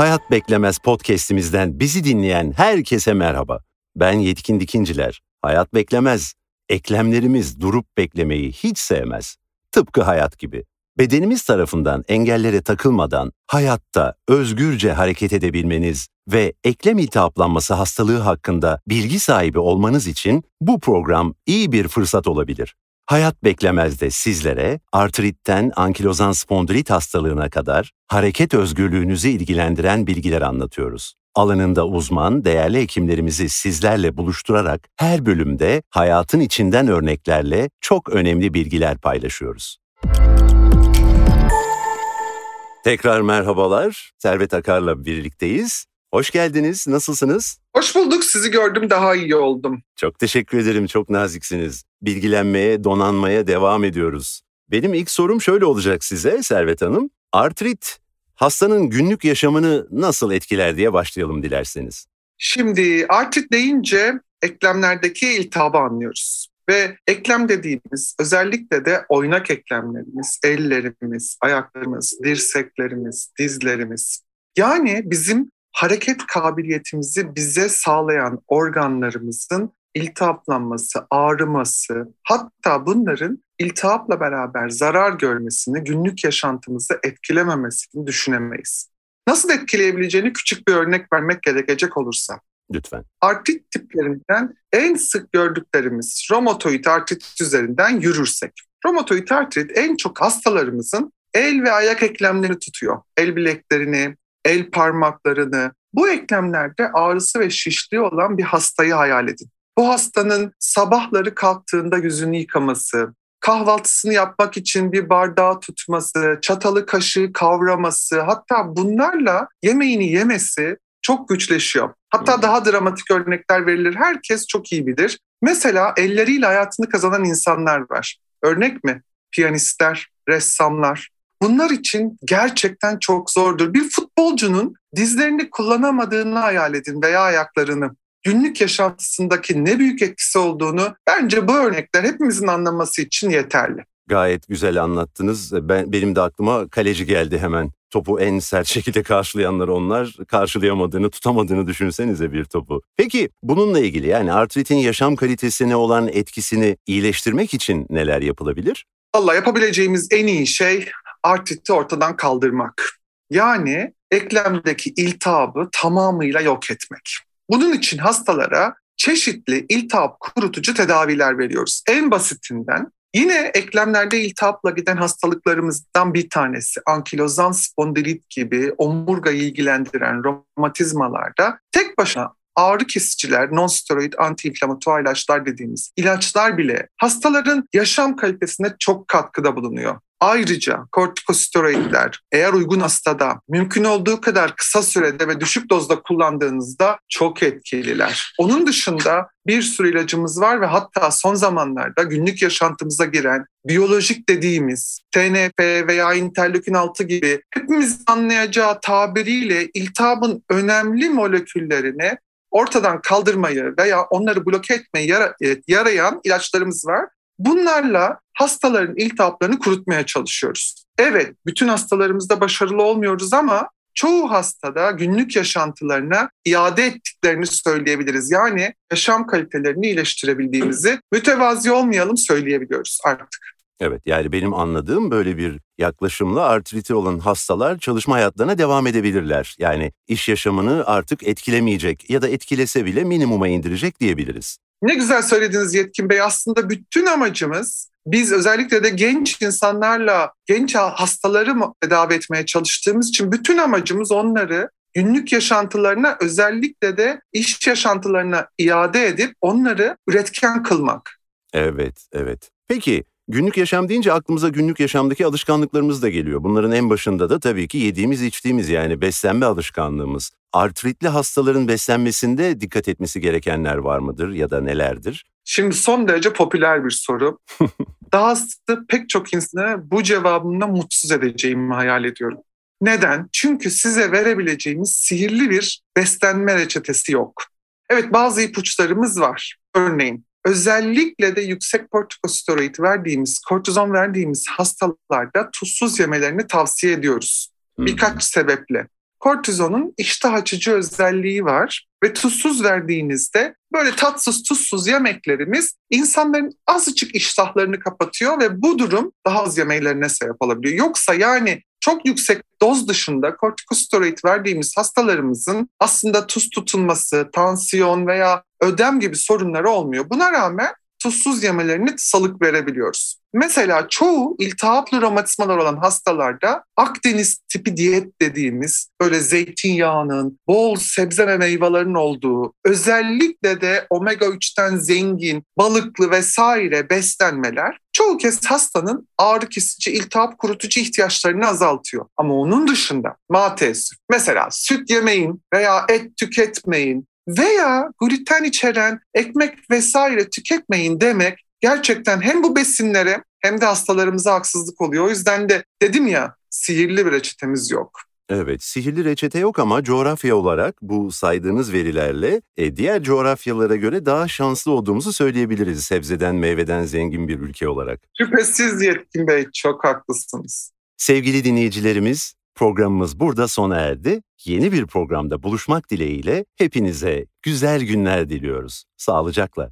Hayat Beklemez podcast'imizden bizi dinleyen herkese merhaba. Ben Yetkin Dikinciler. Hayat beklemez. Eklemlerimiz durup beklemeyi hiç sevmez. Tıpkı hayat gibi. Bedenimiz tarafından engellere takılmadan hayatta özgürce hareket edebilmeniz ve eklem iltihaplanması hastalığı hakkında bilgi sahibi olmanız için bu program iyi bir fırsat olabilir. Hayat Beklemez de sizlere artritten ankilozan spondilit hastalığına kadar hareket özgürlüğünüzü ilgilendiren bilgiler anlatıyoruz. Alanında uzman, değerli hekimlerimizi sizlerle buluşturarak her bölümde hayatın içinden örneklerle çok önemli bilgiler paylaşıyoruz. Tekrar merhabalar. Servet Akar'la birlikteyiz. Hoş geldiniz. Nasılsınız? Hoş bulduk. Sizi gördüm daha iyi oldum. Çok teşekkür ederim. Çok naziksiniz. Bilgilenmeye, donanmaya devam ediyoruz. Benim ilk sorum şöyle olacak size Servet Hanım. Artrit hastanın günlük yaşamını nasıl etkiler diye başlayalım dilerseniz. Şimdi artrit deyince eklemlerdeki iltihabı anlıyoruz. Ve eklem dediğimiz özellikle de oynak eklemlerimiz, ellerimiz, ayaklarımız, dirseklerimiz, dizlerimiz. Yani bizim hareket kabiliyetimizi bize sağlayan organlarımızın iltihaplanması, ağrıması, hatta bunların iltihapla beraber zarar görmesini, günlük yaşantımızı etkilememesini düşünemeyiz. Nasıl etkileyebileceğini küçük bir örnek vermek gerekecek olursa. Lütfen. Artrit tiplerinden en sık gördüklerimiz romatoid artrit üzerinden yürürsek. Romatoid artrit en çok hastalarımızın el ve ayak eklemlerini tutuyor. El bileklerini, el parmaklarını. Bu eklemlerde ağrısı ve şişliği olan bir hastayı hayal edin. Bu hastanın sabahları kalktığında yüzünü yıkaması, kahvaltısını yapmak için bir bardağı tutması, çatalı kaşığı kavraması, hatta bunlarla yemeğini yemesi çok güçleşiyor. Hatta hmm. daha dramatik örnekler verilir. Herkes çok iyi bilir. Mesela elleriyle hayatını kazanan insanlar var. Örnek mi? Piyanistler, ressamlar. Bunlar için gerçekten çok zordur. Bir futbolcunun dizlerini kullanamadığını hayal edin veya ayaklarını günlük yaşantısındaki ne büyük etkisi olduğunu bence bu örnekler hepimizin anlaması için yeterli. Gayet güzel anlattınız. Ben benim de aklıma kaleci geldi hemen. Topu en sert şekilde karşılayanlar onlar. Karşılayamadığını, tutamadığını düşünsenize bir topu. Peki bununla ilgili yani artritin yaşam kalitesine olan etkisini iyileştirmek için neler yapılabilir? Allah yapabileceğimiz en iyi şey artriti ortadan kaldırmak. Yani eklemdeki iltihabı tamamıyla yok etmek. Bunun için hastalara çeşitli iltihap kurutucu tedaviler veriyoruz. En basitinden yine eklemlerde iltihapla giden hastalıklarımızdan bir tanesi ankilozan spondilit gibi omurgayı ilgilendiren romatizmalarda tek başına ağrı kesiciler, non-steroid anti-inflamatuar ilaçlar dediğimiz ilaçlar bile hastaların yaşam kalitesine çok katkıda bulunuyor. Ayrıca kortikosteroidler eğer uygun hastada mümkün olduğu kadar kısa sürede ve düşük dozda kullandığınızda çok etkililer. Onun dışında bir sürü ilacımız var ve hatta son zamanlarda günlük yaşantımıza giren biyolojik dediğimiz TNF veya interleukin 6 gibi hepimiz anlayacağı tabiriyle iltihabın önemli moleküllerini ortadan kaldırmayı veya onları bloke etmeyi yarayan ilaçlarımız var. Bunlarla hastaların iltihaplarını kurutmaya çalışıyoruz. Evet, bütün hastalarımızda başarılı olmuyoruz ama çoğu hastada günlük yaşantılarına iade ettiklerini söyleyebiliriz. Yani yaşam kalitelerini iyileştirebildiğimizi mütevazi olmayalım söyleyebiliyoruz artık. Evet yani benim anladığım böyle bir yaklaşımla artriti olan hastalar çalışma hayatlarına devam edebilirler. Yani iş yaşamını artık etkilemeyecek ya da etkilese bile minimuma indirecek diyebiliriz. Ne güzel söylediniz Yetkin Bey. Aslında bütün amacımız biz özellikle de genç insanlarla genç hastaları tedavi etmeye çalıştığımız için bütün amacımız onları günlük yaşantılarına özellikle de iş yaşantılarına iade edip onları üretken kılmak. Evet, evet. Peki Günlük yaşam deyince aklımıza günlük yaşamdaki alışkanlıklarımız da geliyor. Bunların en başında da tabii ki yediğimiz içtiğimiz yani beslenme alışkanlığımız. Artritli hastaların beslenmesinde dikkat etmesi gerekenler var mıdır ya da nelerdir? Şimdi son derece popüler bir soru. Dahası pek çok insanı bu cevabımla mutsuz edeceğimi hayal ediyorum. Neden? Çünkü size verebileceğimiz sihirli bir beslenme reçetesi yok. Evet bazı ipuçlarımız var. Örneğin özellikle de yüksek kortikosteroid verdiğimiz, kortizon verdiğimiz hastalarda tuzsuz yemelerini tavsiye ediyoruz. Birkaç sebeple. kortizonun iştah açıcı özelliği var ve tuzsuz verdiğinizde böyle tatsız tuzsuz yemeklerimiz insanların azıcık iştahlarını kapatıyor ve bu durum daha az yemeğlerine sebep olabiliyor. Yoksa yani çok yüksek doz dışında kortikosteroid verdiğimiz hastalarımızın aslında tuz tutulması, tansiyon veya ödem gibi sorunları olmuyor. Buna rağmen tuzsuz yemelerini salık verebiliyoruz. Mesela çoğu iltihaplı romatizmalar olan hastalarda Akdeniz tipi diyet dediğimiz böyle zeytinyağının, bol sebze ve meyvelerin olduğu, özellikle de omega 3'ten zengin, balıklı vesaire beslenmeler çoğu kez hastanın ağrı kesici, iltihap kurutucu ihtiyaçlarını azaltıyor. Ama onun dışında maalesef mesela süt yemeyin veya et tüketmeyin veya gluten içeren ekmek vesaire tüketmeyin demek gerçekten hem bu besinlere hem de hastalarımıza haksızlık oluyor. O yüzden de dedim ya sihirli bir reçetemiz yok. Evet, sihirli reçete yok ama coğrafya olarak bu saydığınız verilerle e, diğer coğrafyalara göre daha şanslı olduğumuzu söyleyebiliriz sebzeden, meyveden zengin bir ülke olarak. Şüphesiz Yetkin Bey, çok haklısınız. Sevgili dinleyicilerimiz, Programımız burada sona erdi. Yeni bir programda buluşmak dileğiyle hepinize güzel günler diliyoruz. Sağlıcakla.